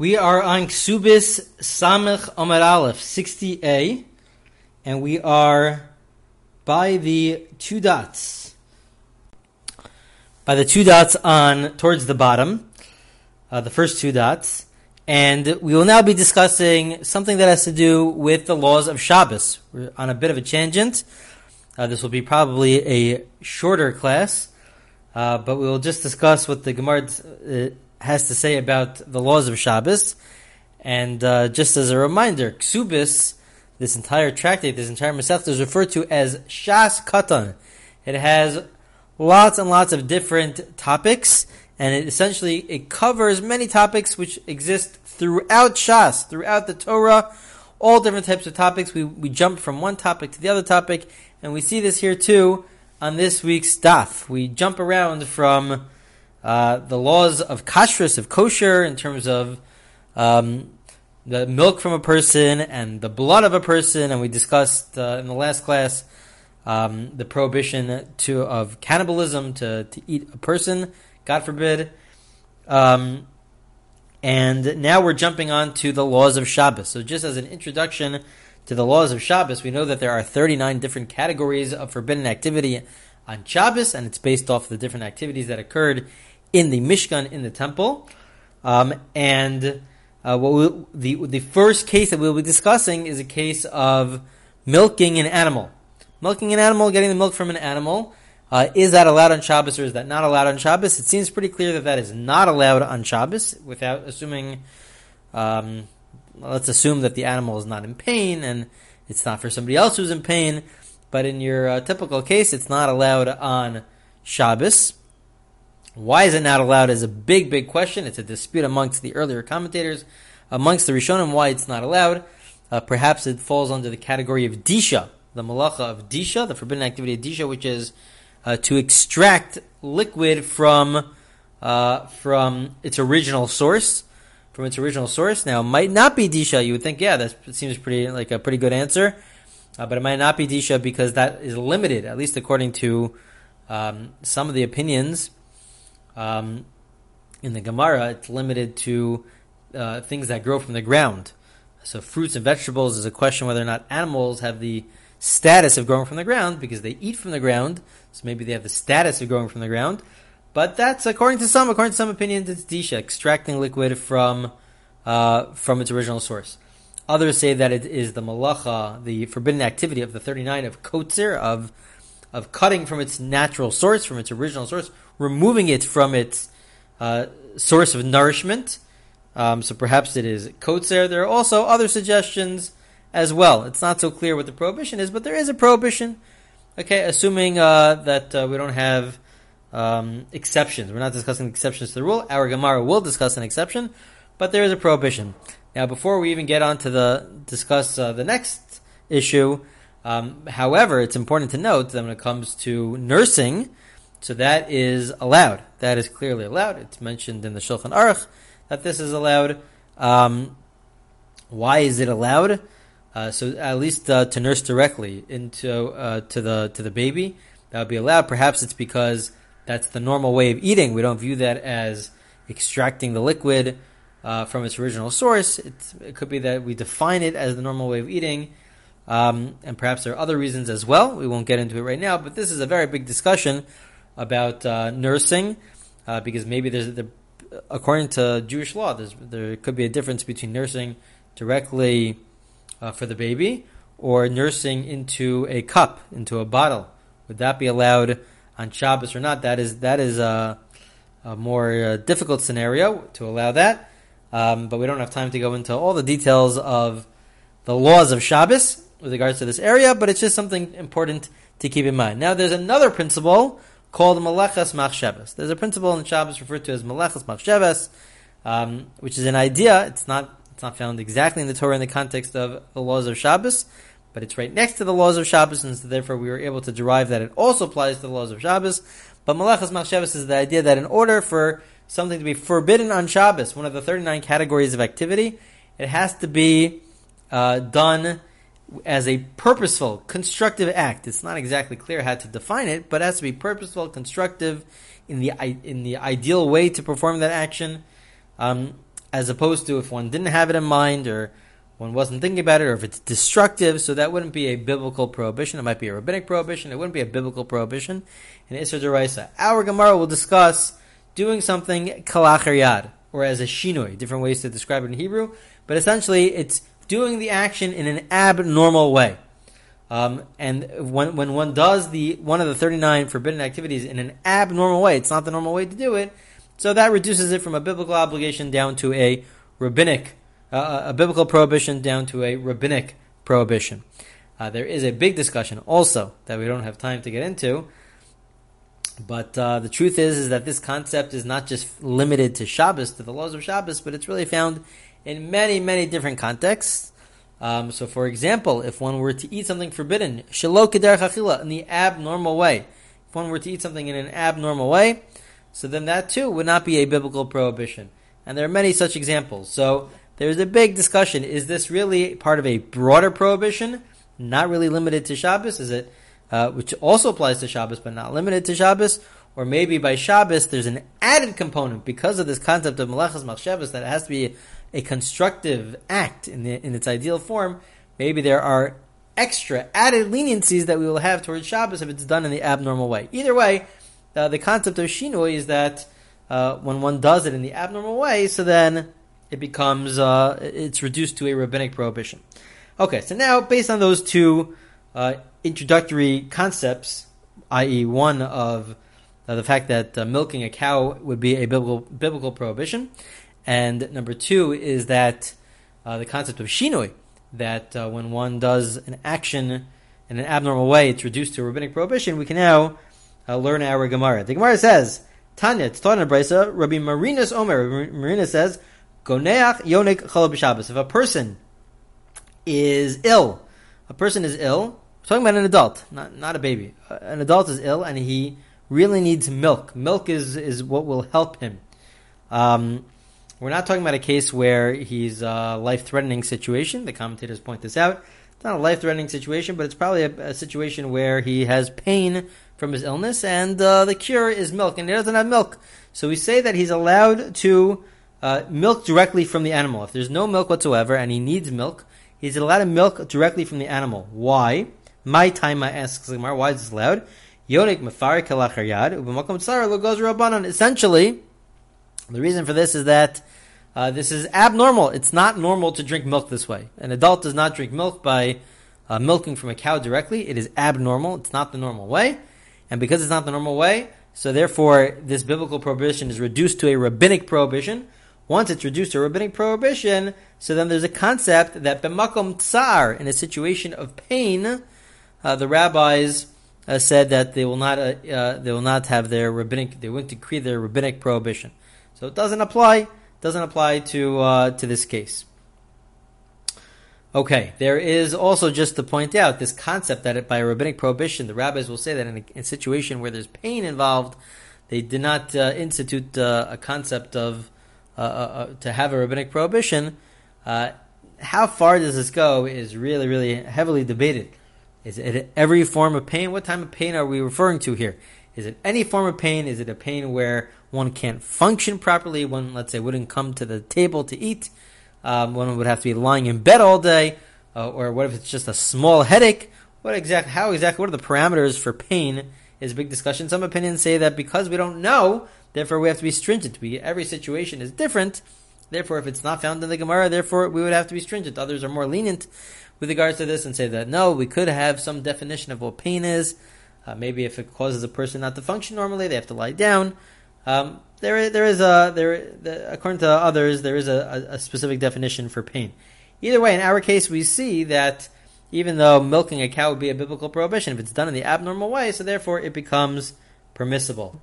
We are on Kesubos Samech Amud Aleph 60a, and we are by the two dots. By the two dots on towards the bottom, uh, the first two dots, and we will now be discussing something that has to do with the laws of Shabbos. We're on a bit of a tangent. Uh, this will be probably a shorter class, uh, but we will just discuss what the Gemara uh, has to say about the laws of Shabbos. And uh, just as a reminder, Kesubos, this entire tractate, this entire Masechta is referred to as Shas Katan. It has lots and lots of different topics, and it essentially it covers many topics which exist throughout Shas, throughout the Torah, all different types of topics. We we jump from one topic to the other topic, and we see this here too on this week's daf. We jump around from uh, the laws of kashrus, of kosher, in terms of um, the milk from a person and the blood of a person, and we discussed uh, in the last class um, the prohibition to of cannibalism to, to eat a person, God forbid. Um, and now we're jumping on to the laws of Shabbos. So, just as an introduction to the laws of Shabbos, we know that there are 39 different categories of forbidden activity on Shabbos, and it's based off the different activities that occurred in the Mishkan in the temple. Um, and uh, what we'll, the the first case that we'll be discussing is a case of milking an animal. Milking an animal, getting the milk from an animal. Uh, is that allowed on Shabbos or is that not allowed on Shabbos? It seems pretty clear that that is not allowed on Shabbos without assuming, um, let's assume that the animal is not in pain and it's not for somebody else who's in pain. But in your uh, typical case, it's not allowed on Shabbos. Why is it not allowed is a big, big question. It's a dispute amongst the earlier commentators, amongst the Rishonim, why it's not allowed. Uh, perhaps it falls under the category of Disha, the malacha of Disha, the forbidden activity of Disha, which is uh, to extract liquid from uh, from its original source. From its original source. Now, might not be Disha. You would think, yeah, that seems pretty like a pretty good answer. Uh, but it might not be Disha because that is limited, at least according to um, some of the opinions um, in the Gemara, it's limited to uh, things that grow from the ground. So fruits and vegetables is a question whether or not animals have the status of growing from the ground because they eat from the ground. So maybe they have the status of growing from the ground. But that's according to some, according to some opinions, it's disha, extracting liquid from uh, from its original source. Others say that it is the malacha, the forbidden activity of the 39 of kotzer, of of cutting from its natural source, from its original source, removing it from its uh, source of nourishment. Um, so perhaps it is kotzer. There There are also other suggestions as well. It's not so clear what the prohibition is, but there is a prohibition. Okay, assuming uh, that uh, we don't have um, exceptions. We're not discussing exceptions to the rule. Our Gemara will discuss an exception, but there is a prohibition. Now, before we even get on to the discuss uh, the next issue, um, however, it's important to note that when it comes to nursing, so that is allowed. That is clearly allowed. It's mentioned in the Shulchan Aruch that this is allowed. Um, why is it allowed? Uh, so at least uh, to nurse directly into uh, to the to the baby, that would be allowed. Perhaps it's because that's the normal way of eating. We don't view that as extracting the liquid uh, from its original source. It's, it could be that we define it as the normal way of eating, um, and perhaps there are other reasons as well. We won't get into it right now, but this is a very big discussion about uh, nursing, uh, because maybe there's, the, according to Jewish law, there could be a difference between nursing directly uh, for the baby or nursing into a cup, into a bottle. Would that be allowed on Shabbos or not? That is that is a, a more uh, difficult scenario to allow that, um, but we don't have time to go into all the details of the laws of Shabbos with regards to this area. But it's just something important to keep in mind. Now, there's another principle called Malachas Machshavas. There's a principle in Shabbos referred to as Malachas Machshavas, um, which is an idea. It's not it's not found exactly in the Torah in the context of the laws of Shabbos, but it's right next to the laws of Shabbos, and so therefore we were able to derive that it also applies to the laws of Shabbos. But Malachas Machshavas is the idea that in order for something to be forbidden on Shabbos, one of the 39 categories of activity, it has to be uh, done as a purposeful, constructive act. It's not exactly clear how to define it, but it has to be purposeful, constructive, in the in the ideal way to perform that action. Um, as opposed to if one didn't have it in mind or one wasn't thinking about it, or if it's destructive, so that wouldn't be a biblical prohibition. It might be a rabbinic prohibition. It wouldn't be a biblical prohibition in Issur D'oraisa. Our Gemara will discuss doing something kalachar yad, or as a shinoi, different ways to describe it in Hebrew, but essentially it's doing the action in an abnormal way. Um, and when, when one does the one of the 39 forbidden activities in an abnormal way, it's not the normal way to do it, so that reduces it from a biblical obligation down to a rabbinic uh, a biblical prohibition down to a rabbinic prohibition. Uh, there is a big discussion also that we don't have time to get into. But uh, the truth is, is that this concept is not just limited to Shabbos, to the laws of Shabbos, but it's really found in many, many different contexts. Um, so, for example, if one were to eat something forbidden, shalok in the abnormal way, if one were to eat something in an abnormal way, so then that too would not be a biblical prohibition. And there are many such examples. So, there's a big discussion. Is this really part of a broader prohibition, not really limited to Shabbos? Is it, uh, which also applies to Shabbos, but not limited to Shabbos? Or maybe by Shabbos, there's an added component because of this concept of Melechas Machshavas that it has to be a, a constructive act in, the, in its ideal form. Maybe there are extra added leniencies that we will have towards Shabbos if it's done in the abnormal way. Either way, uh, the concept of shinoi is that uh, when one does it in the abnormal way, so then it becomes uh, it's reduced to a rabbinic prohibition. Okay, so now based on those two uh, introductory concepts, i.e., one of uh, the fact that uh, milking a cow would be a biblical biblical prohibition, and number two is that uh, the concept of shinoi, that uh, when one does an action in an abnormal way, it's reduced to a rabbinic prohibition. We can now learn our Gemara. The Gemara says. Tanya, it's taught in Braisa, Rabbi Marinus Omer. Rabbi Marinus says, Goneach yonik chalav b'Shabbos. If a person is ill, a person is ill. We're talking about an adult, not not a baby. Uh, an adult is ill and he really needs milk. Milk is is what will help him. Um, we're not talking about a case where he's a life threatening situation. The commentators point this out. It's not a life threatening situation, but it's probably a, a, situation where he has pain from his illness, and uh, the cure is milk, and he doesn't have milk. So we say that he's allowed to uh, milk directly from the animal. If there's no milk whatsoever and he needs milk, he's allowed to milk directly from the animal. Why? Mai ta'ama, I ask why is this allowed? Mefarik yad rabbanon. Essentially, the reason for this is that uh, this is abnormal. It's not normal to drink milk this way. An adult does not drink milk by uh, milking from a cow directly. It is abnormal. It's not the normal way. And because it's not the normal way, so therefore this biblical prohibition is reduced to a rabbinic prohibition, once it's reduced to a rabbinic prohibition, so then there's a concept that b'makom tsar, in a situation of pain, uh, the rabbis uh, said that they will not uh, uh they will not have their rabbinic they won't decree their rabbinic prohibition. So it doesn't apply doesn't apply to uh, to this case. Okay, there is also just to point out this concept that by a rabbinic prohibition, the rabbis will say that in a, in a situation where there's pain involved, they did not uh, institute a concept of uh, uh, uh, to have a rabbinic prohibition, uh, how far does this go is really, really heavily debated. Is it every form of pain? What type of pain are we referring to here? Is it any form of pain? Is it a pain where one can't function properly? One, let's say, wouldn't come to the table to eat. Um, one would have to be lying in bed all day. Uh, or what if it's just a small headache? What exactly? How exactly? What are the parameters for pain? Is a big discussion. Some opinions say that because we don't know, Therefore, we have to be stringent. We, every situation is different. Therefore, if it's not found in the Gemara, therefore we would have to be stringent. Others are more lenient with regards to this and say that no, we could have some definition of what pain is. Uh, maybe if it causes a person not to function normally, they have to lie down. Um, there, there is a there. The, according to others, there is a, a, specific definition for pain. Either way, in our case, we see that even though milking a cow would be a biblical prohibition, if it's done in the abnormal way, so therefore it becomes permissible.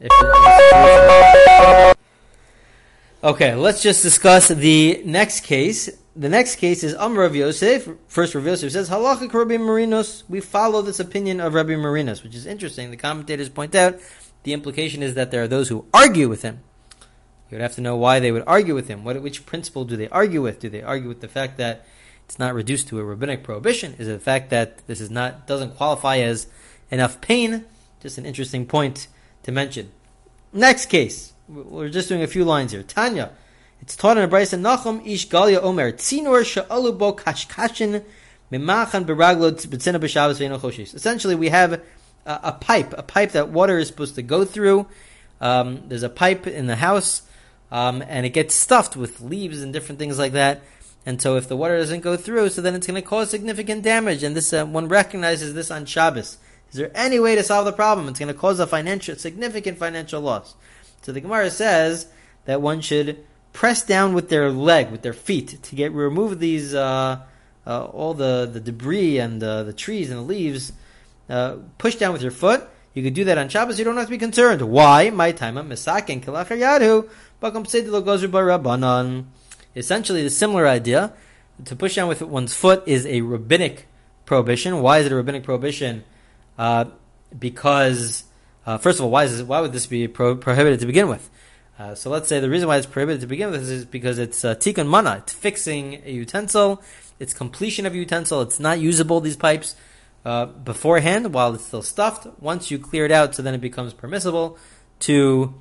okay, let's just discuss the next case. The next case is Amar Rav Yosef. First, Rav Yosef says, Halacha Rabbi Marinos. We follow this opinion of Rabbi Marinos, which is interesting. The commentators point out the implication is that there are those who argue with him. You would have to know why they would argue with him. What, which principle do they argue with? Do they argue with the fact that it's not reduced to a rabbinic prohibition? Is it the fact that this is not doesn't qualify as enough pain? Just an interesting point to mention. Next case. We're just doing a few lines here. Tanya. It's taught in a Braisa Nachum Ish Galia Omer Tzinor Sha'alu Bo Kashkashin Mimachan Beraglo Choshis. Essentially, we have a, a, pipe, a pipe that water is supposed to go through. Um, there's a pipe in the house, um, and it gets stuffed with leaves and different things like that. And so, if the water doesn't go through, so then it's going to cause significant damage. And this uh, one recognizes this on Shabbos. Is there any way to solve the problem? It's going to cause a financial, significant financial loss. So the Gemara says that one should press down with their leg, with their feet, to get remove these uh, uh, all the, the debris and uh, the trees and the leaves. Uh, push down with your foot. You could do that on Shabbos. You don't have to be concerned. Why? Mai ta'ama misakin kalachayadu barabanan. Essentially, the similar idea to push down with one's foot is a rabbinic prohibition. Why is it a rabbinic prohibition? Uh, because uh, first of all, why is this, why would this be pro- prohibited to begin with? Uh, so let's say the reason why it's prohibited to begin with is because it's uh, tikkun mana. It's fixing a utensil. It's completion of a utensil. It's not usable, these pipes, uh, beforehand while it's still stuffed. Once you clear it out, so then it becomes permissible to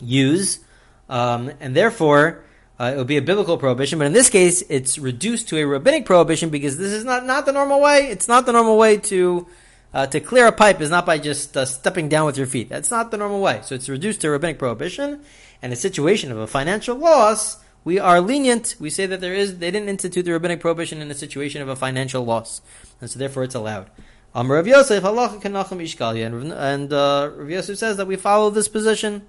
use. Um, and therefore, uh, it would be a biblical prohibition. But in this case, it's reduced to a rabbinic prohibition because this is not, not the normal way. It's not the normal way to uh, to clear a pipe is not by just uh, stepping down with your feet. That's not the normal way. So it's reduced to rabbinic prohibition. And a situation of a financial loss, we are lenient. We say that there is they didn't institute the rabbinic prohibition in a situation of a financial loss, and so therefore it's allowed. Um, Rav Yosef halacha k'Nachum Ish Galia, and, and uh, Rav Yosef says that we follow this position.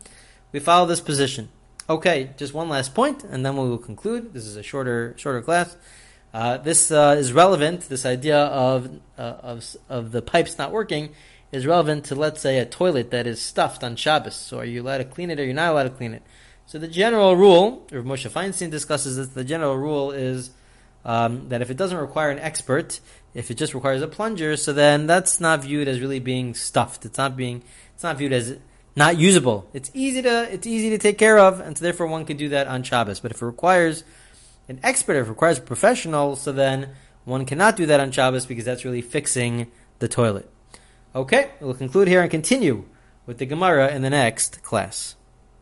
We follow this position. Okay, just one last point, and then we will conclude. This is a shorter shorter class. Uh, this uh, is relevant. This idea of, uh, of of the pipes not working is relevant to let's say a toilet that is stuffed on Shabbos. So are you allowed to clean it or you're not allowed to clean it? So the general rule, or Moshe Feinstein discusses this. The general rule is um, that if it doesn't require an expert, if it just requires a plunger, so then that's not viewed as really being stuffed. It's not being it's not viewed as not usable. It's easy to it's easy to take care of, and so therefore one can do that on Shabbos. But if it requires an expert, it requires a professional, so then one cannot do that on Shabbos because that's really fixing the toilet. Okay, we'll conclude here and continue with the Gemara in the next class.